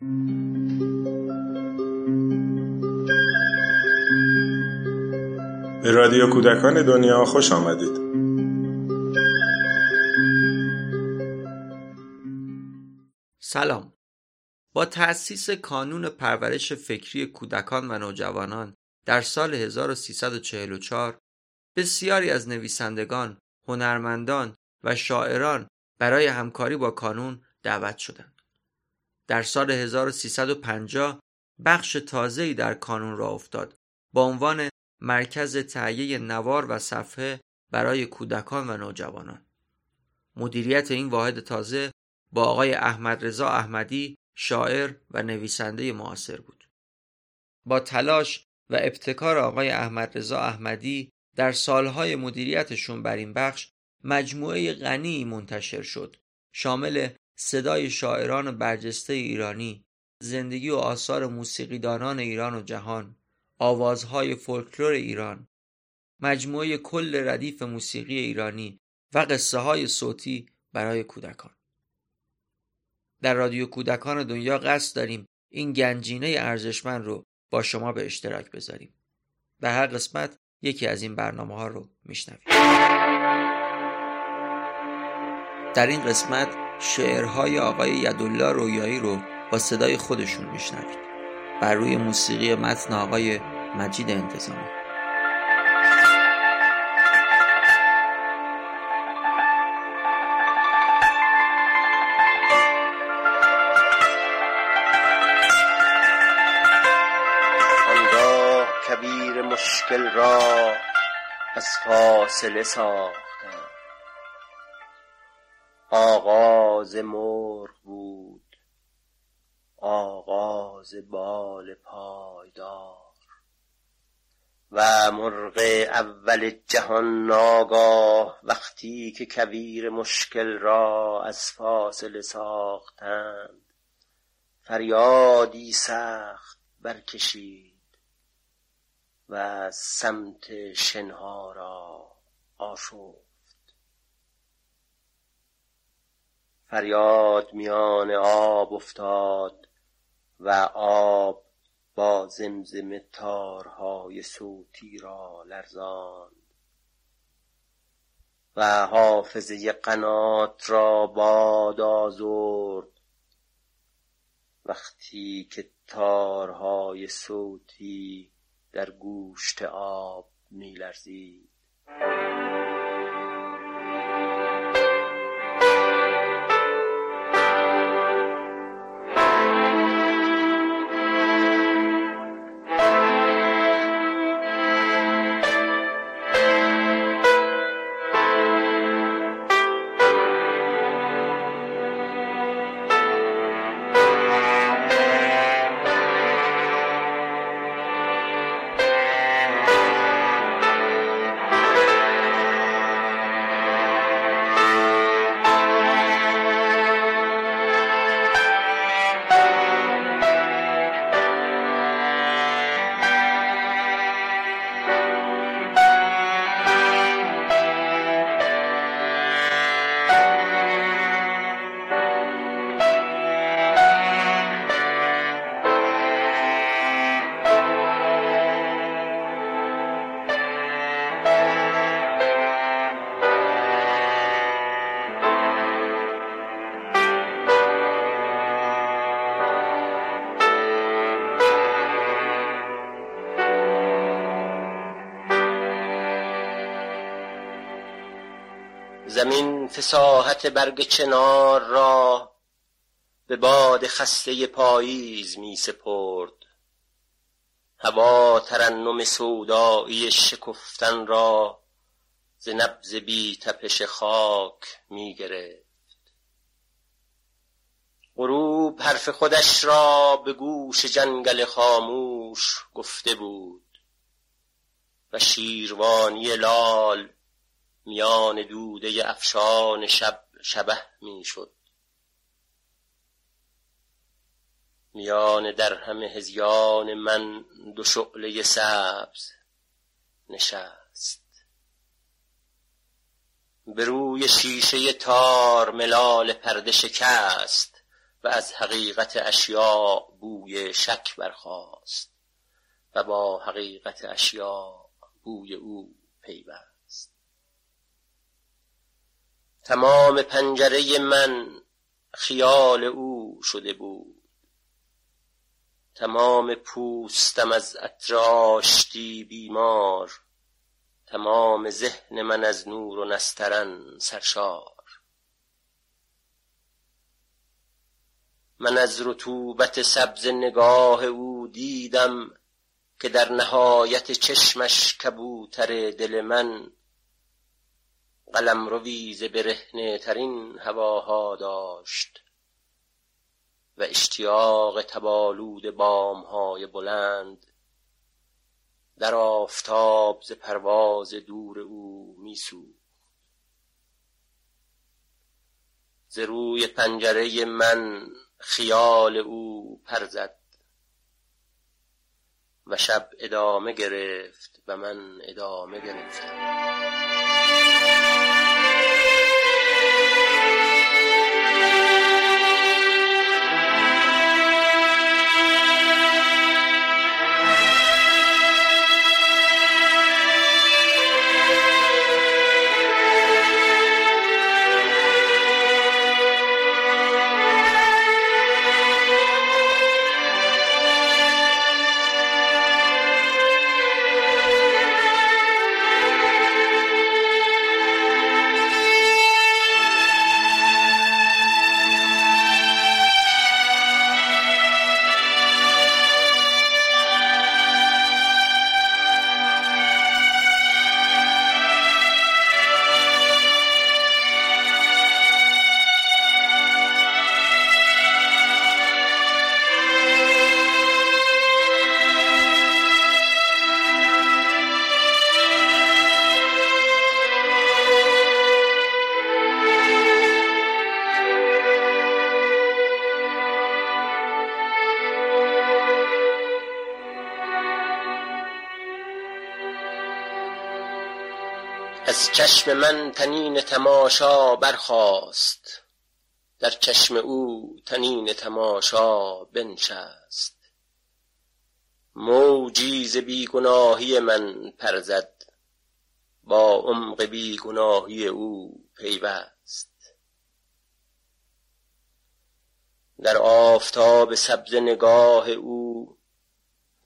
به رادیو کودکان دنیا خوش آمدید سلام با تأسیس کانون پرورش فکری کودکان و نوجوانان در سال 1344 بسیاری از نویسندگان، هنرمندان و شاعران برای همکاری با کانون دعوت شدند. در سال 1350 بخش تازه‌ای در کانون را افتاد با عنوان مرکز تهیه نوار و صفحه برای کودکان و نوجوانان. مدیریت این واحد تازه با آقای احمد رضا احمدی شاعر و نویسنده معاصر بود. با تلاش و ابتکار آقای احمد رضا احمدی در سالهای مدیریتشون بر این بخش مجموعه غنی منتشر شد شامل صدای شاعران برجسته ایرانی زندگی و آثار موسیقیدانان ایران و جهان آوازهای فولکلور ایران مجموعه کل ردیف موسیقی ایرانی و قصه های صوتی برای کودکان. در رادیو کودکان دنیا قصد داریم این گنجینه ارزشمند رو با شما به اشتراک بذاریم. به هر قسمت یکی از این برنامه ها رو میشنویم. در این قسمت شعرهای آقای یدالله رویایی رو با صدای خودشون میشنوید. بر روی موسیقی متن آقای مجید انتظامی. مشکل را از فاصله ساختم آغاز مرغ بود. آغاز بال پایدار. و مرغ اول جهان ناگاه وقتی که کویر مشکل را از فاصله ساختند فریادی سخت برکشید و سمت شنها را آشفت. فریاد میان آب افتاد و آب با زمزم تارهای صوتی را لرزاند و حافظه قنات را باد آزرد. وقتی که تارهای صوتی در گوشت آب میلرزید. فساحت برگ چنار را به باد خسته پاییز می سپرد. هوا ترنم سودایی شکفتن را ز نبض بی تپش خاک می گرفت. غروب حرف خودش را به گوش جنگل خاموش گفته بود و شیروانی لال میان دوده افشان شب شبه می‌شد. میان در همه هزیان من دو شعله سبز نشست. به روی شیشه تار ملال پرده شکست و از حقیقت اشیاء بوی شک برخاست و با حقیقت اشیاء بوی او پیوست. تمام پنجره من خیال او شده بود. تمام پوستم از اطراشتی بیمار تمام ذهن من از نور و نسترن سرشار. من از رطوبت سبز نگاه او دیدم که در نهایت چشمش کبوتر دل من قلم رو ویز برهنه ترین هواها داشت و اشتیاق تبالود بامهای بلند در آفتاب ز پرواز دور او میسوخت. ز روی پنجره من خیال او پر زد و شب ادامه گرفت. و من ادامه گرفتم. از چشم من تنین تماشا برخاست. در چشم او تنین تماشا بنشست. موجی ز بیگناهی من پر زد با عمق بیگناهی او پیوست. در آفتاب سبز نگاه او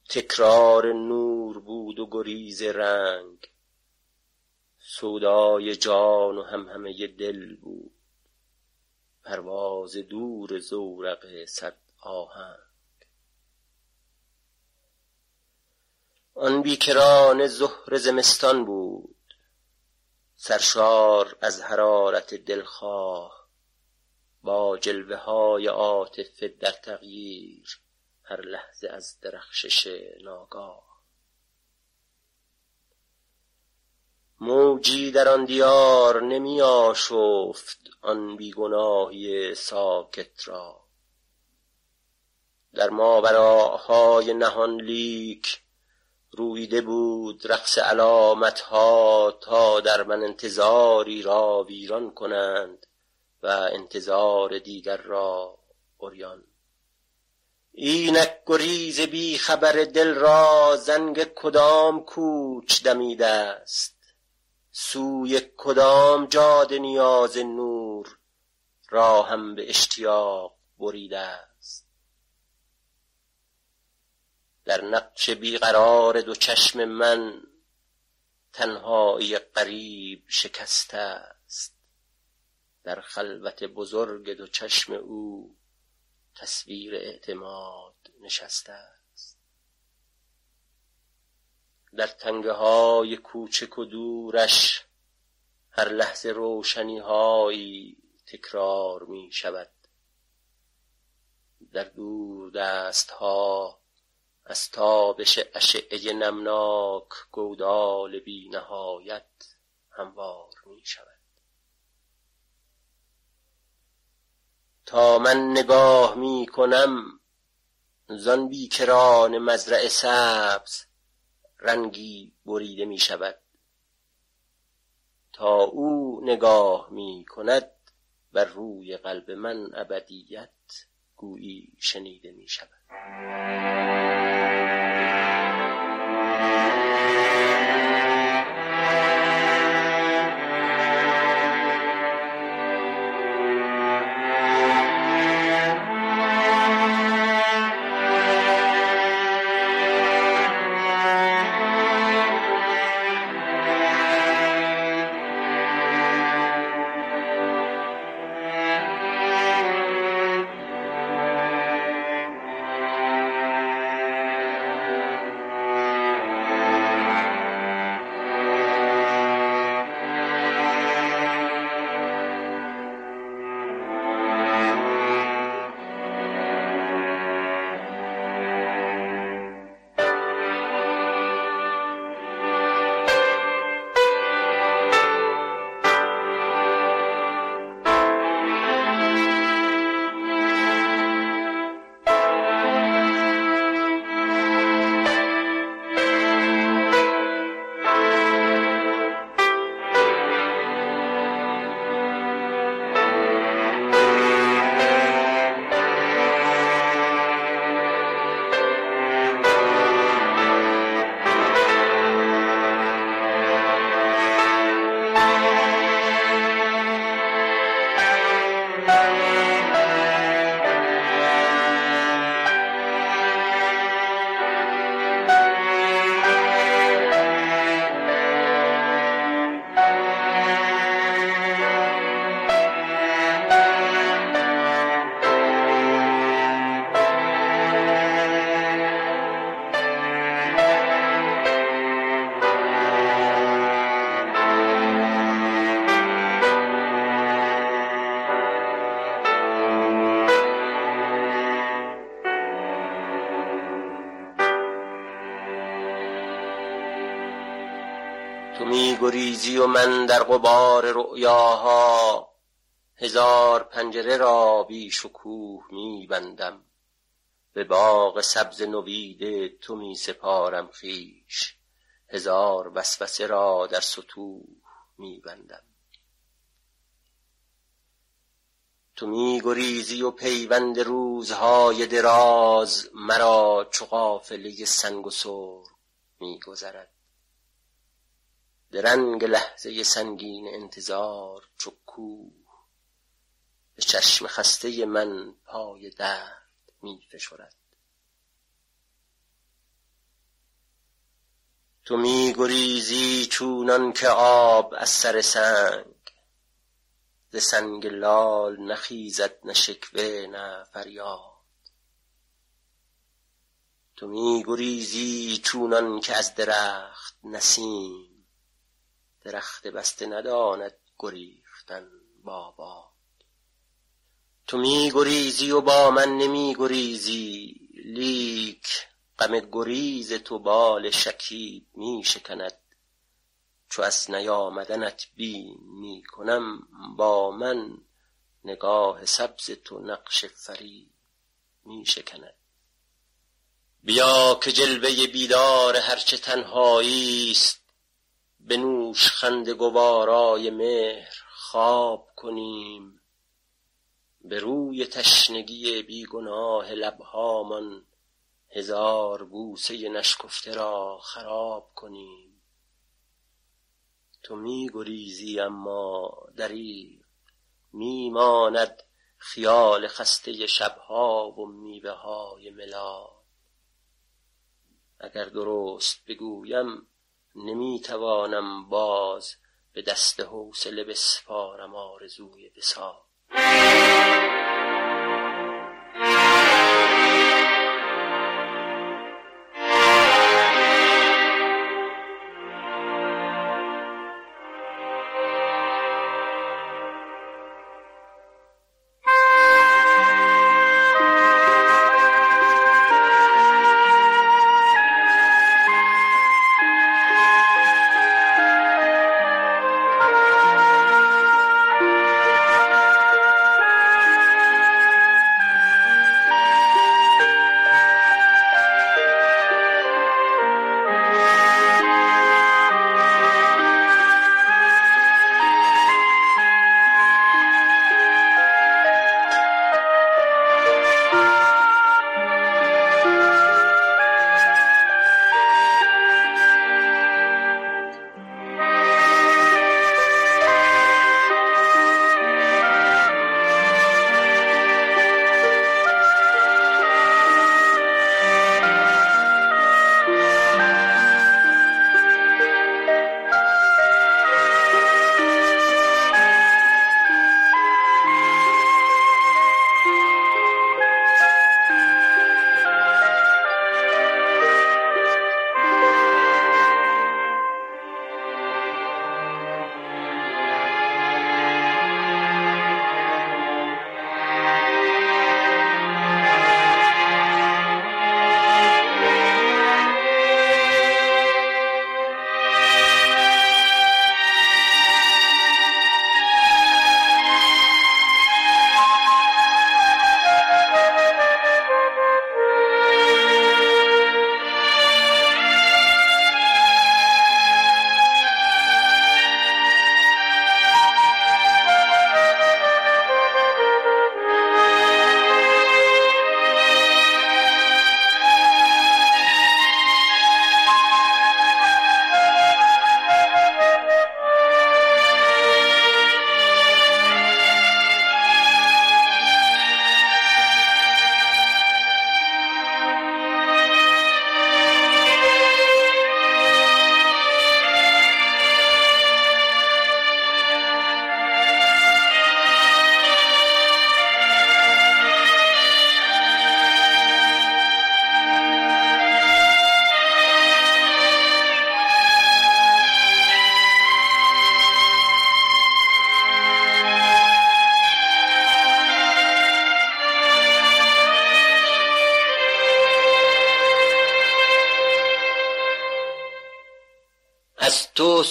تکرار نور بود و گریز رنگ. سودای جان و همهمه دل بود. پرواز دور زورق صد آهنگ. آن بیکران ظهر زمستان بود. سرشار از حرارت دلخواه. با جلوه های عاطفه در تغییر هر لحظه از درخشش ناگاه. موجی در آن دیار نمی آشفت آن بیگناهی ساکت را. در ماوراهای نهان لیک رویده بود رقص علامت ها تا در من انتظاری را ویران کنند و انتظار دیگر را اوریان اینک گریز بی خبر دل را زنگ کدام کوچ دمیده است؟ سوی کدام جاده نیاز نور راهم به اشتیاق بریده است؟ در نقش بیقرار دو چشم من تنهایی قریب شکسته است. در خلوت بزرگ دو چشم او تصویر اعتماد نشسته در تنگه های کوچک و دورش هر لحظه روشنی هایی تکرار می شود در دور دست ها از تابش اشعه نمناک گودال بی نهایت هموار می شود تا من نگاه می کنم زان بیکران مزرع سبز رنگی بریده می شود. تا او نگاه می کند بر روی قلب من ابدیت گویی شنیده می شود. گریزی و من در قبار رؤیاها هزار پنجره را شکوه می بندم به باغ سبز نویده تو می سپارم خویش. هزار وسوسه را در سطوح می بندم تو می گریزی و پیوند روزهای دراز مرا چو قافله سنگ و سرب می گذرد درنگ لحظه سنگین انتظار چو کوه. به چشم خسته من پای درد می فشرد. تو می گریزی چونان که آب از سر سنگ. ز سنگ لال نخیزد نه شکوه نه فریاد. تو می گریزی چونان که از درخت نسیم. درخت بسته نداند گریختن با باد تو می گریزی و با من نمی گریزی لیک غم گریز تو بال شکیب می شکند چو از نیامدنت بین می کنم با من نگاه سبز تو نقش فریب می شکند بیا که جلوه بیدار هرچه تنهایی است. به نوش خنده گوارای مهر خواب کنیم. به روی تشنگی بیگناه لبهامان هزار بوسه نشکفته را خراب کنیم. تو می گریزی اما دریغ میماند خیال خسته شبها و میوه های ملال اگر درست بگویم نمی‌توانم باز به دست حوصله بسپارم آرزوی وصال.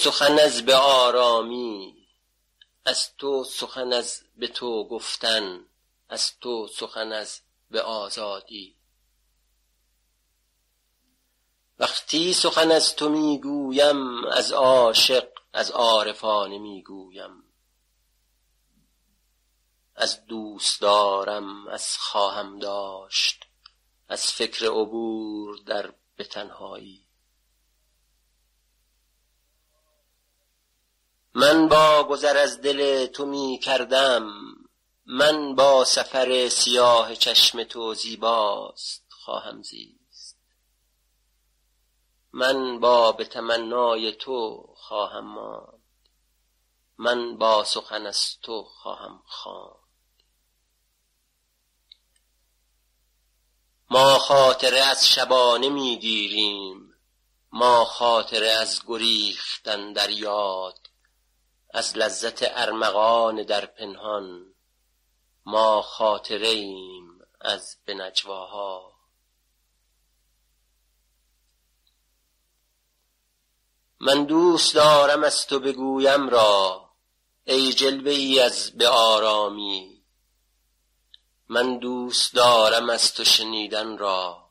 سخن از به آرامی از تو سخن از به تو گفتن از تو سخن از به آزادی. وقتی سخن از تو می‌گویم از عاشق از عارفانه می‌گویم. از دوست دارم از خواهم داشت از فکر عبور در به تنهایی. من با گذر از دل تو می کردم من با سفر سیاه چشم تو زیباست خواهم زیست. من با به تمنای تو خواهم ماند. من با سخن از تو خواهم خواند. ما خاطره از شبانه می‌گیریم ما خاطره از گریختن در یاد از لذت ارمغان در پنهان ما خاطره ایم از به نجواها. من دوست دارم از تو بگویم را ای جلوه ای از به آرامی. من دوست دارم از تو شنیدن را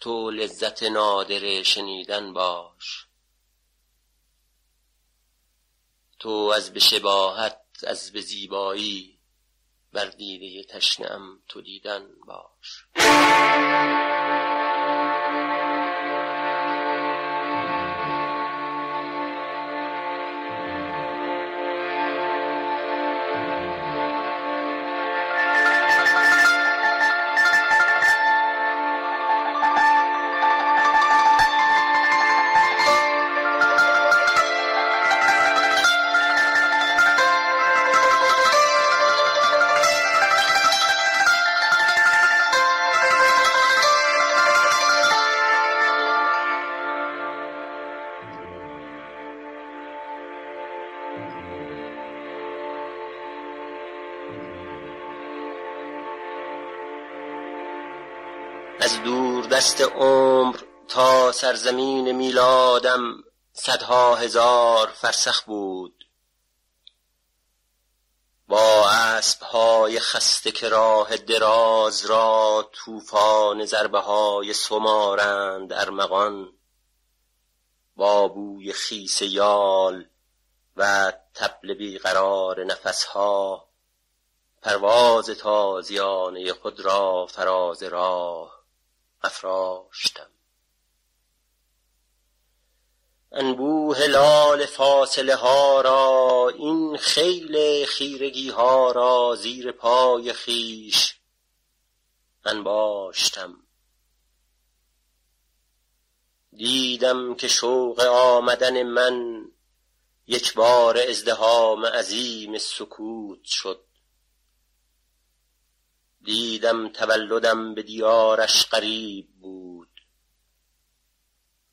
تو لذت نادر شنیدن باش. تو از به شباهت از به زیبایی بر دیده تشنم تو دیدن باش. دست عمر تا سرزمین میلادم صدها هزار فرسخ بود. با های خسته که راه دراز را طوفان ضربه های سمارند ارمغان با بوی خیس یال و تبل بیقرار نفسها پرواز تازیانه خود را فراز راه افراشتم. انبوه لال فاصله ها را این خیل خیرگی ها را زیر پای خیش انباشتم. دیدم که شوق آمدن من یک بار ازدهام عظیم سکوت شد. دیدم تولدم به دیارش قریب بود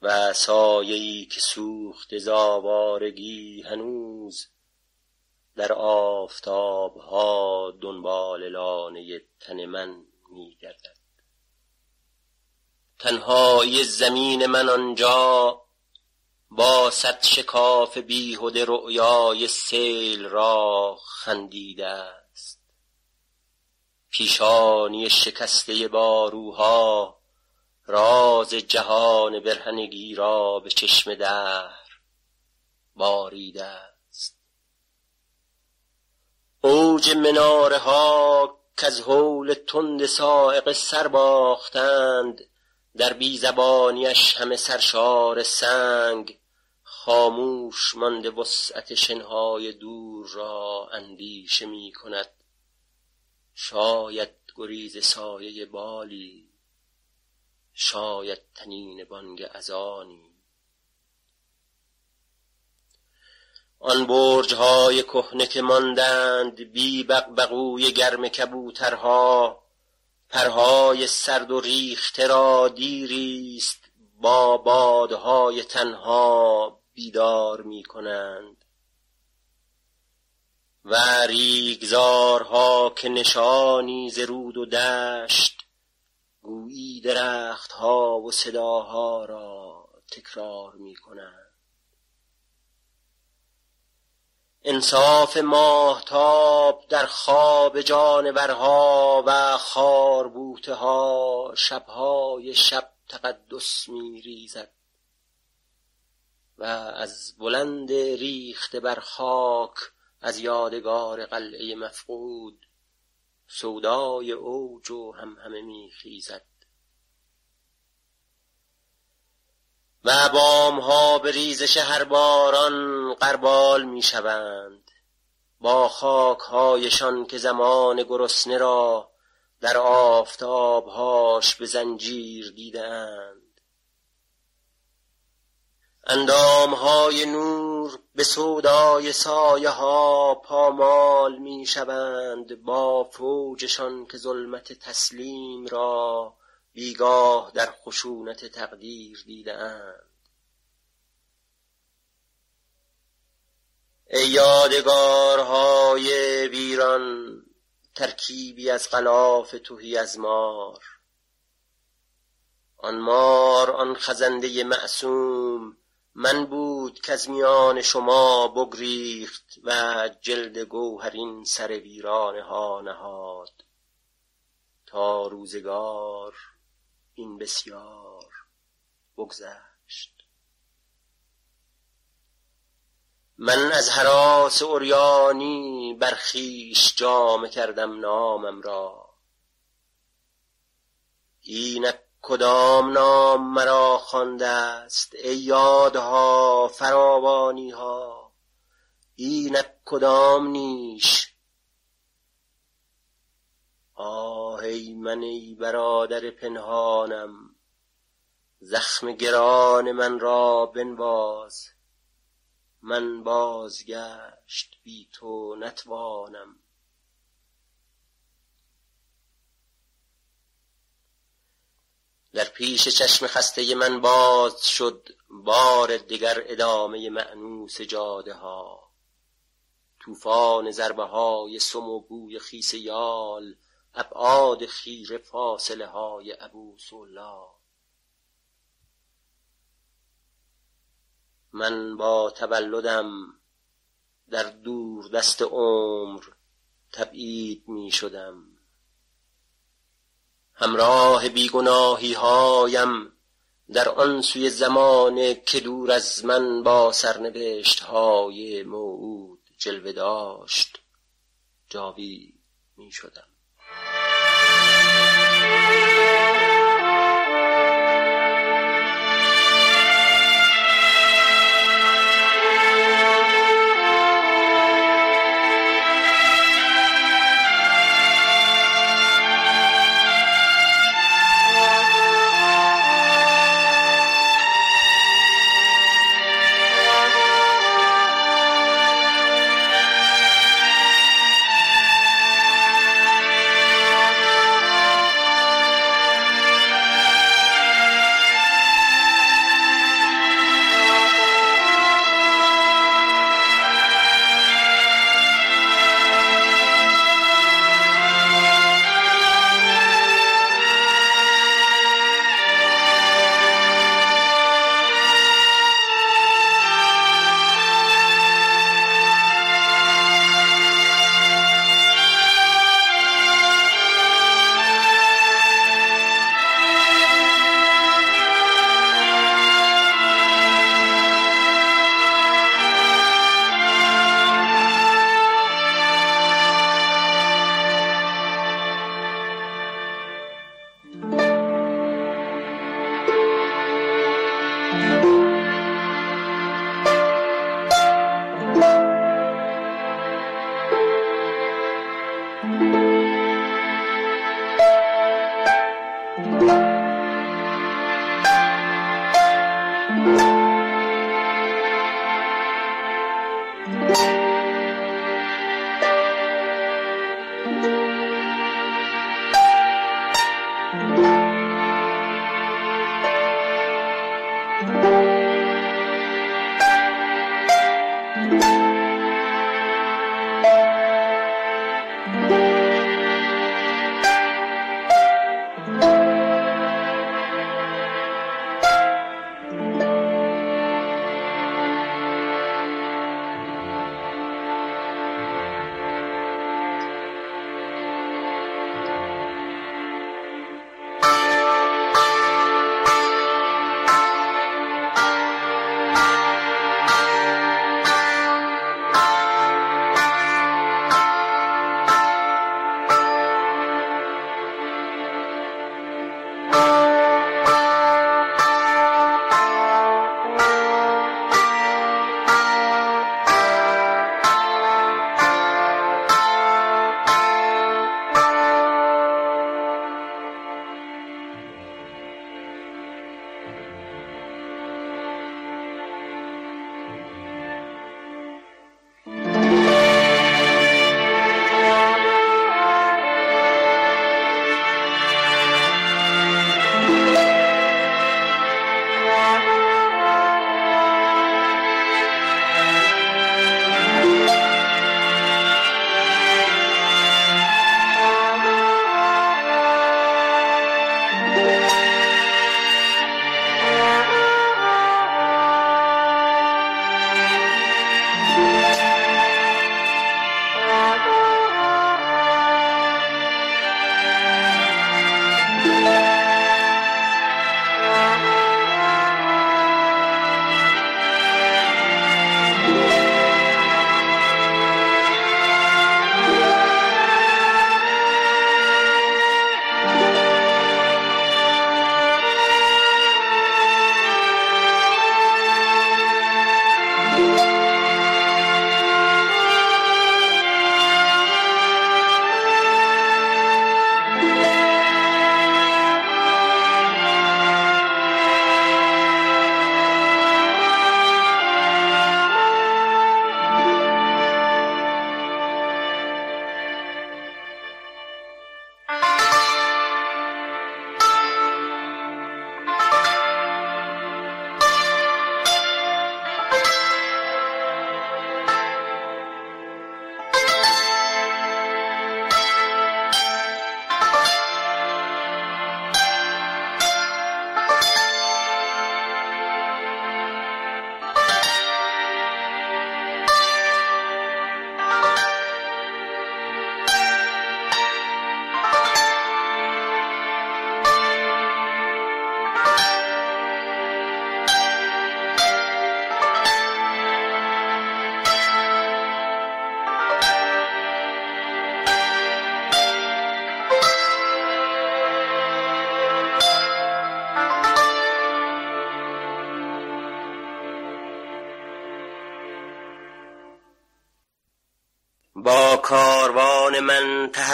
و سایه‌ای که سوخت زاوارگی هنوز در آفتابها دنبال لانه تن من میگردد. تنهایی زمین من آنجا با صد شکاف بیهده رؤیای سیل را خندیده پیشانی شکسته باروها راز جهان برهنگی را به چشم دهر باریده است. اوج مناره ها که از حول تند سائق سر باختند در بیزبانیش همه سرشار سنگ خاموش مانده وسعت شنهای دور را اندیشه می کند شاید گریز سایه بالی شاید تنین بانگ ازانی. آن برج های کهنه که ماندند بی بقوی گرم کبوترها پرهای سرد و ریخته را دیریست با بادهای تنها بیدار می کنند و ریگزارها که نشانی ز رود و دشت گویی درختها و صداها را تکرار می کنند. انصاف ماهتاب در خواب جانورها و خاربوته ها شبهای شب تقدس می ریزد و از بلند ریخته بر خاک از یادگار قلعه مفقود سودای اوج و هم همه می خیزد و بام ها به ریزش هر باران قربال می شوند با خاک هایشان که زمان گرسنه را در آفتابهاش به زنجیر دیدند اندام های نور به سودای سایه ها پامال می شوند با فوجشان که ظلمت تسلیم را بیگاه در خشونت تقدیر دیدند ای یادگارهای ویران ترکیبی از غلاف توهی از مار. آن مار آن خزنده معصوم من بود که از میان شما بگریخت و جلد گوهرین سر ویرانه ها نهاد. تا روزگار این بسیار بگذشت. من از حراس اوریانی برخیش جام کردم نامم را. اینک کدام نام مرا خوانده است ای یادها فراوانی ها اینک کدام نیش؟ آه ای من ای برادر پنهانم زخم گران من را بنواز من بازگشت بی تو نتوانم. در پیش چشم خسته من باز شد بار دیگر ادامه معنوس جاده ها. طوفان ضربه های سم و بوی خیس یال ابعاد خیره فاصله های ابو سولا. من با تولدم در دور دست عمر تبعید می شدم. همراه بیگناهی هایم در آن سوی زمان که دور از من با سرنوشت های موعود جلوه داشت جاوید می شدم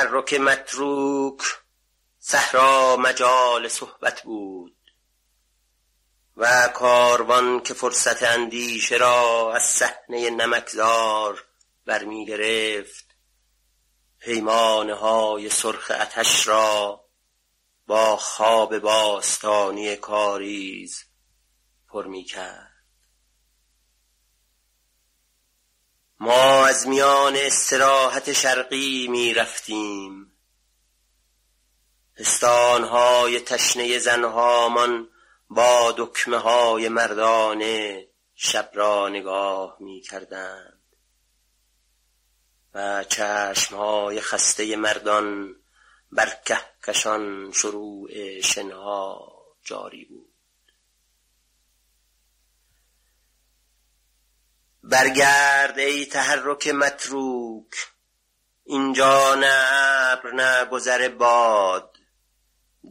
تحرک متروک صحرا مجال صحبت بود و کاروان که فرصت اندیشه را از صحنه نمکزار برمی گرفت پیمانه های سرخ اتش را با خواب باستانی کاریز پر می کرد ما از میان استراحت شرقی می رفتیم پستانهای تشنه زنهامان با دکمه های مردانه شب را نگاه می کردند و چشم های خسته مردان بر کهکشان شروع شنها جاری بود. برگرد ای تحرک متروک. اینجا نه ابر نه گذر باد.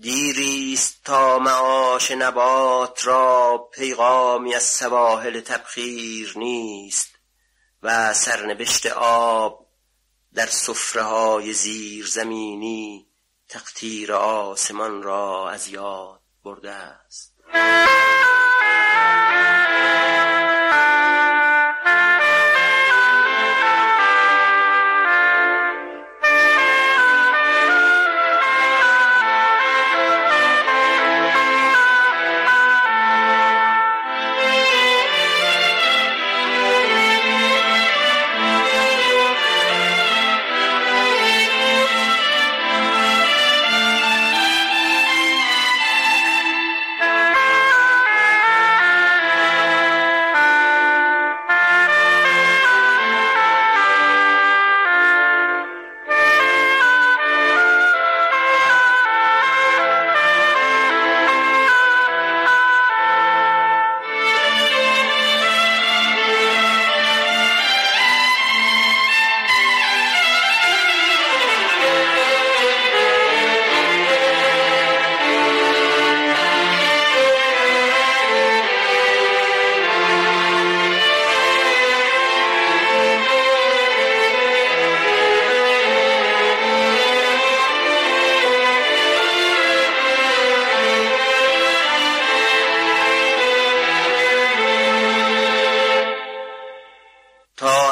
دیریست تا معاش نبات را پیغامی از سواحل تبخیر نیست و سرنوشت آب در صفره های زیر زمینی تقطیر آسمان را از یاد برده است.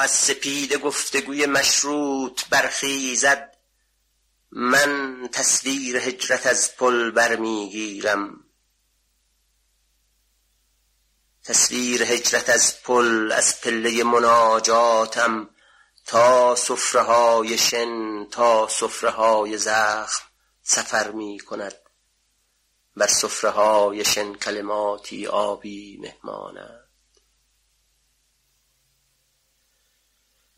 سپید گفتگوی مشروط برخیزد من تصویر هجرت از پل برمیگیرم. تصویر هجرت از پل از پله مناجاتم تا صفره های شن تا صفره های زخم سفر می کند بر صفره های شن کلماتی آبی مهمانم.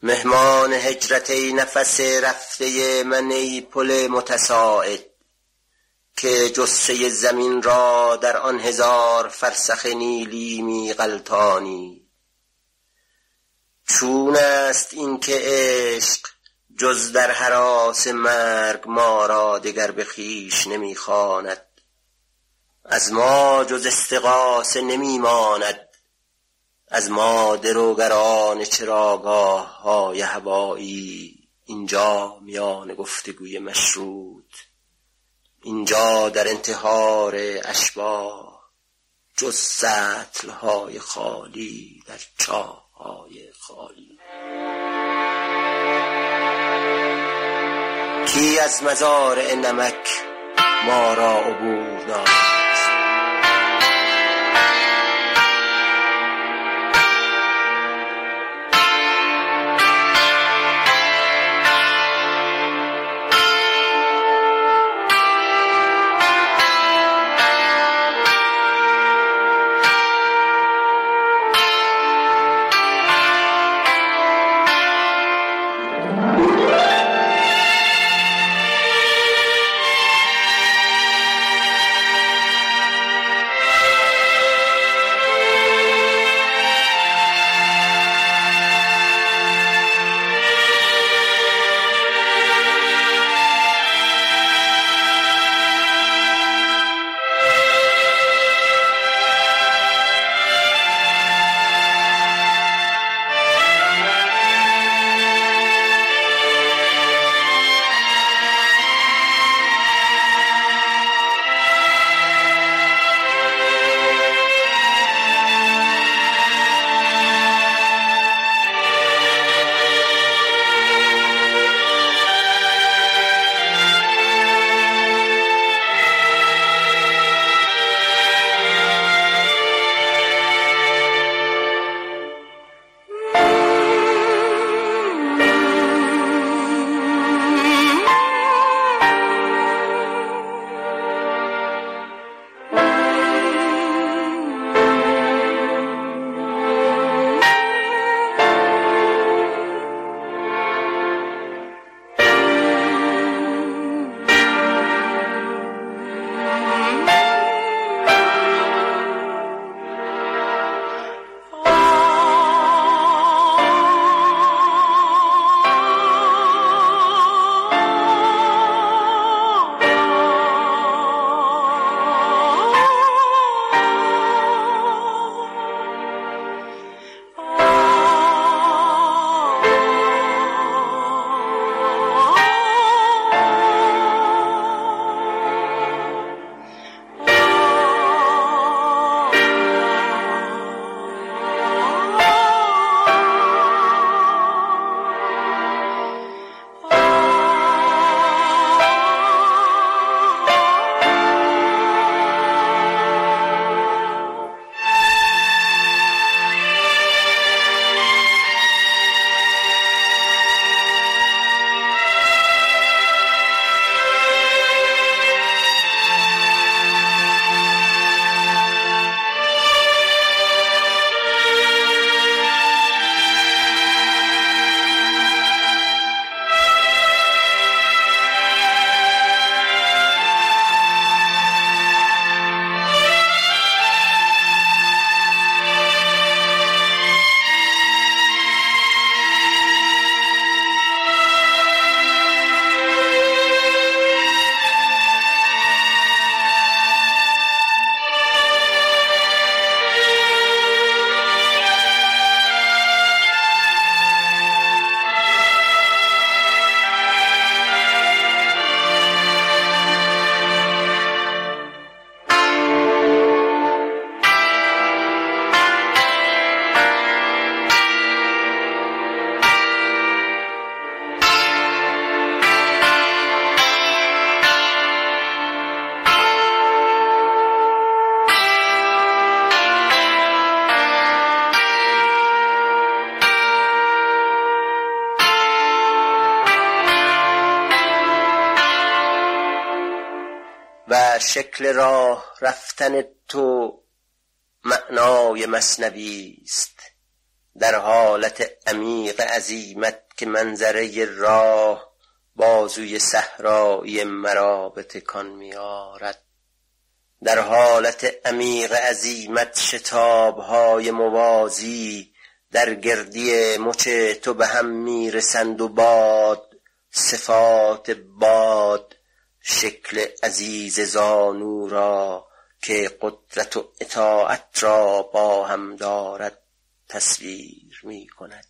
مهمان هجرت ای نفس رفته من ای پل متساعد که جسه زمین را در آن هزار فرسخ نیلی می غلطانی. چون است این که عشق جز در حراس مرگ ما را دگر به خویش نمی‌خواند. از ما جز استغاثه نمیماند. از ما دروگران چراگاه های هوایی اینجا میان گفتگوی مشروط. اینجا در انتحار اشباه جز سطل های خالی در چاه های خالی. کی از مزارع نمک ما را عبور داد؟ شکل راه رفتن تو معنای مصنوی است. در حالت عمیق عظیمت که منظره راه بازوی صحرایی مرا به تکان میآرد. در حالت عمیق عظیمت شتابهای موازی در گردی مچ تو به هم می‌رسند و باد صفات باد شکل عزیز زانو را که قدرت و اطاعت را با هم دارد تصویر می کند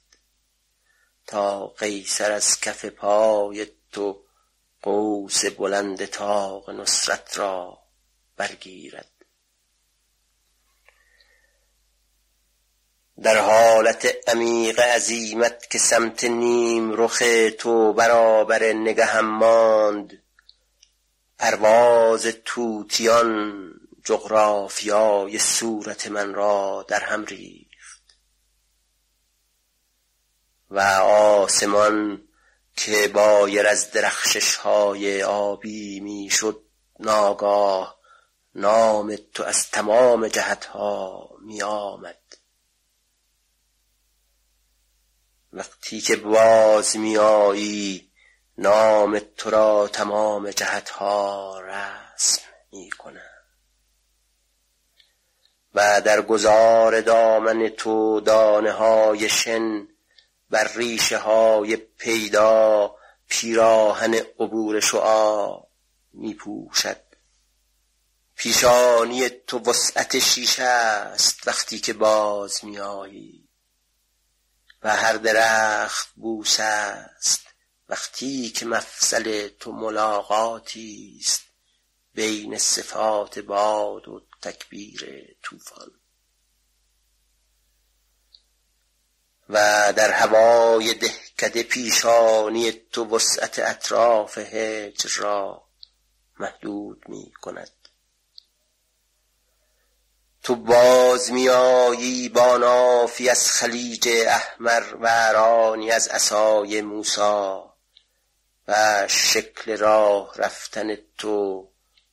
تا قیصر از کف پای تو قوس بلند تاق نصرت را برگیرد. در حالت عمیق عظیمت که سمت نیم رخ تو برابر نگهم ماند پرواز توتیان جغرافیای صورت من را در هم ریخت و آسمان که بایر از درخشش های آبی می‌شد ناگاه نام تو از تمام جهت ها می آمد وقتی که باز می آیی نام تو را تمام جهت ها رسم می کنم و در گذار دامن تو دانه های شن بر ریشه های پیدا پیراهن عبور شعا می پوشد پیشانی تو وسعت شیشه است وقتی که باز میآیی. و هر درخت بوس است وقتی که مفصل تو ملاقاتی است بین صفات باد و تکبیر طوفان. و در هوای دهکده پیشانی تو وسعت اطراف هجر را محدود می کند. تو باز میایی با نافی از خلیج احمر و ارانی از عصای موسا و شکل راه رفتن تو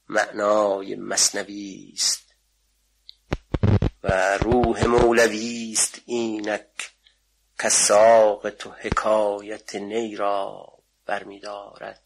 معنای مصنوی است. و روح مولوی است اینک که ساق تو حکایت نی را برمیدارد.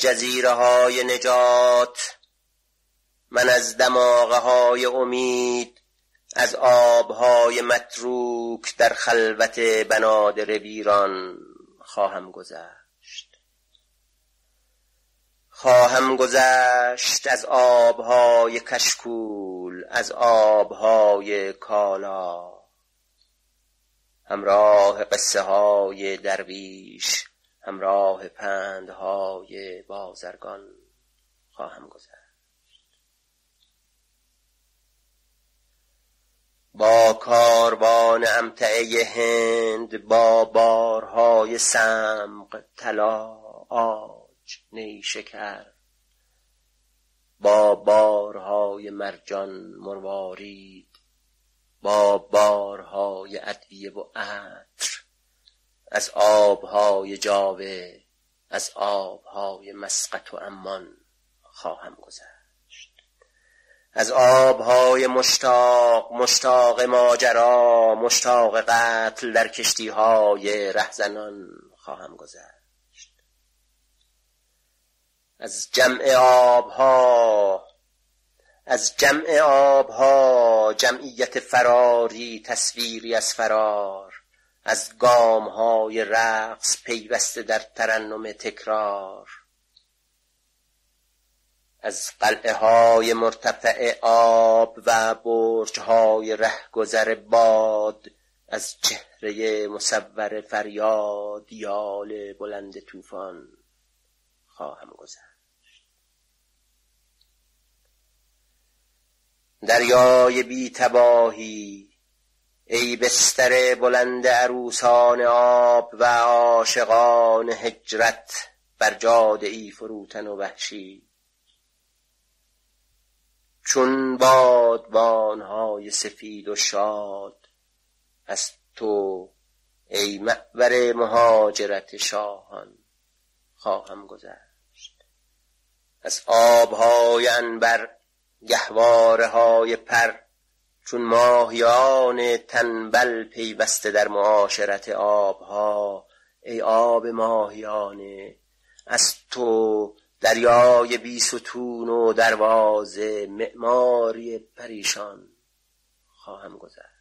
جزیره های نجات. من از دماغه های امید از آبهای متروک در خلوت بنادر ویران خواهم گذشت. خواهم گذشت از آبهای کشکول از آبهای کالا. همراه قصه های درویش همراه پندهای بازرگان خواهم گذشت. با کاروان امتعه هند با بارهای سمق طلا آج نیشکر با بارهای مرجان مروارید با بارهای ادویه و عطر از آبهای جاوه از آبهای مسقط و امان خواهم گذشت. از آبهای مشتاق مشتاق ماجرا مشتاق قتل در کشتیهای رهزنان خواهم گذشت. از جمع آبها از جمع آبها جمعیت فراری تصویری از فرار از گام های رقص پیوسته در ترنم تکرار. از قلعه های مرتفع آب و برج های رهگذر باد از چهره مصور فریاد یال بلند طوفان خواهم گذشت. دریای بی تباهی ای بستر بلند عروسان آب و عاشقان هجرت بر جاده ای فروتن و وحشی. چون بادبانهای سفید و شاد از تو ای معبر مهاجرت شاهان خواهم گذشت. از آبهای انبر گهواره های پر چون ماهیان تنبل پیوسته در معاشرت آبها ای آب ماهیانه از تو دریای بی ستون و دروازه معماری پریشان خواهم گذشت.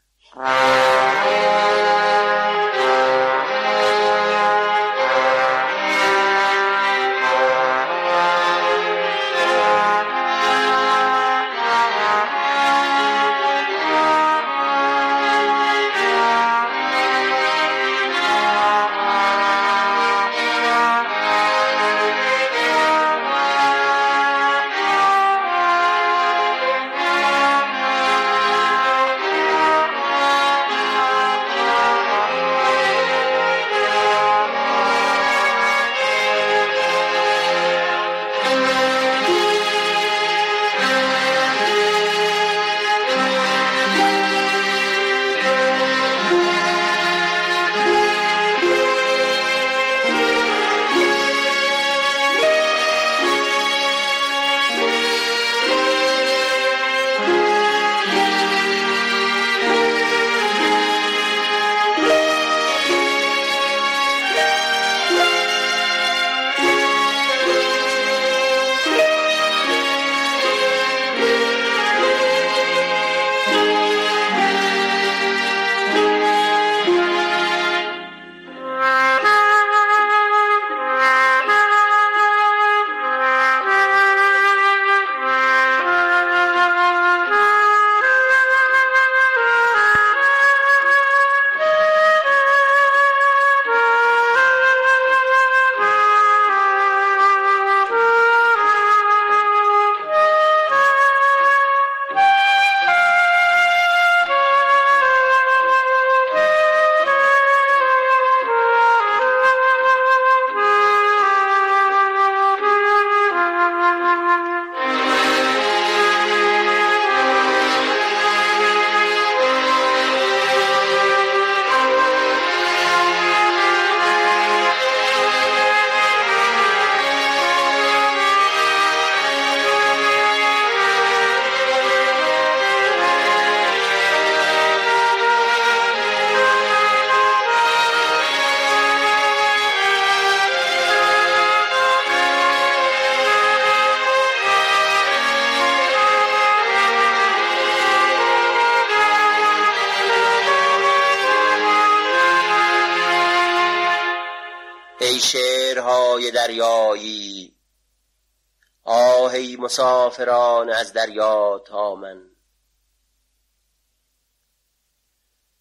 مسافران از دریا تا من.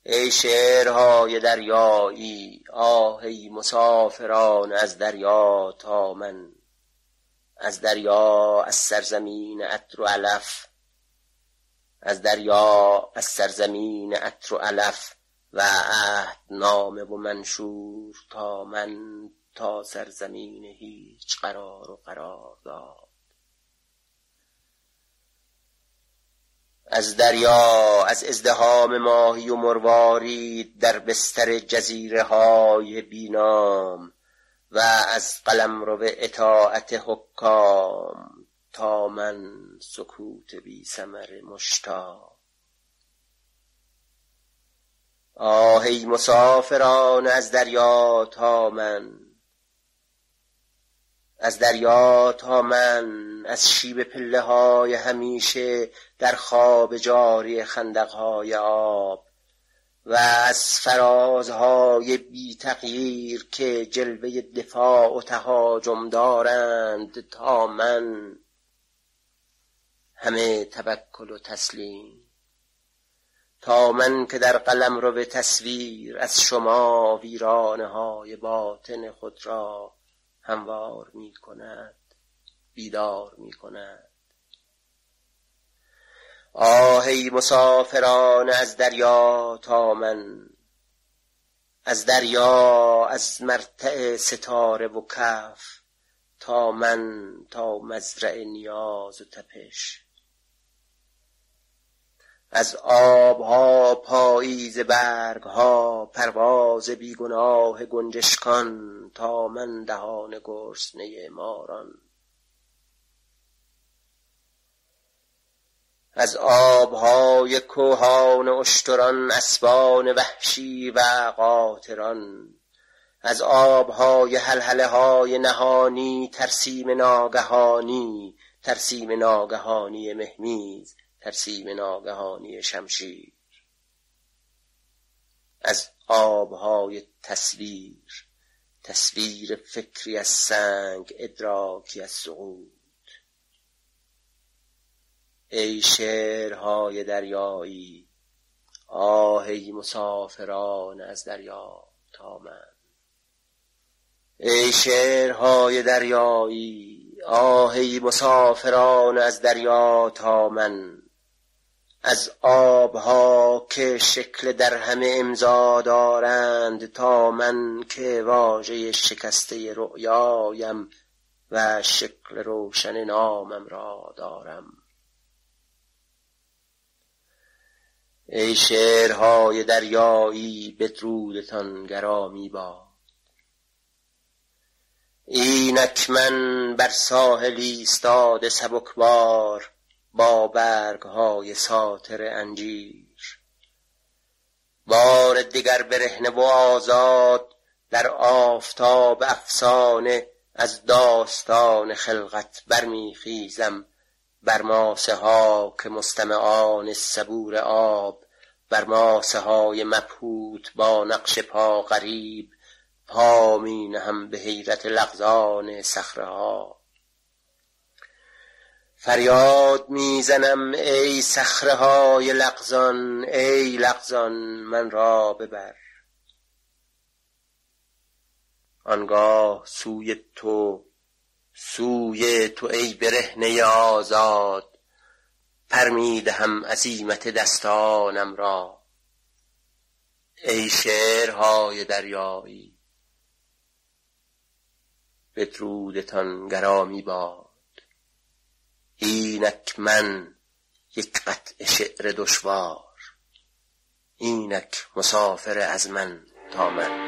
ای شعرهای دریایی آهی مسافران از دریا تا من. از دریا از سرزمین عطر و علف. از دریا از سرزمین عطر و علف. و عهد نامه و منشور تا من. تا سرزمین هیچ قرار و قرار داد از دریا از ازدهام ماهی و مروارید در بستر جزیره های بینام و از قلم رو به اطاعت حکام تا من سکوت بی سمر مشتاق. آهی مسافران از دریا تا من از دریا تا من از شیب پله های همیشه در خواب جاری خندقهای آب و از فرازهای بی تغییر که جلوه دفاع و تهاجم دارند تا من. همه تبکل و تسلیم. تا من که در قلم رو به تصویر از شما ویرانه های باطن خود را هموار می کند بیدار می کند آهی مسافران از دریا تا من از دریا از مرتع ستاره و کف تا من تا مزرع نیاز و تپش. از آبها پاییز برگها پرواز بیگناه گنجشکان تا من دهان گرسنه ماران. از آبهای کوهان اشتران اسبان وحشی و قاطران. از آبهای حلحله های نهانی ترسیم ناگهانی. ترسیم ناگهانی مهمیز ترسیم ناگهانی شمشیر. از آبهای تصویر تصویر فکری از سنگ ادراکی از سقوط. ای شعرهای دریایی آهی مسافران از دریا تا من. ای شعرهای دریایی آهی مسافران از دریا تا من از آبها که شکل در همه امضا دارند تا من که واژه شکسته رؤیایم و شکل روشن نامم را دارم. ای شعرهای دریایی بدرودتان گرامی باد اینک من بر ساحلی ایستاده سبکبار با برگهای ساتر انجیر. بار دیگر برهنه و آزاد در آفتاب افسانه از داستان خلقت برمیخیزم بر ماسه ها که مستمعان صبور آب بر ماسه های مبهوت با نقش پا غریب پا می نهم به حیرت لغزان صخره ها فریاد می‌زنم ای صخره های لغزان ای لغزان من را ببر. آنگاه سوی تو سوی تو ای برهنه آزاد پر می‌دهم عزیمت دستانم را. ای شعرهای دریایی بدرودتان گرامی باد. اینک من یک قطع شعر دشوار. اینک مسافر از من تا من.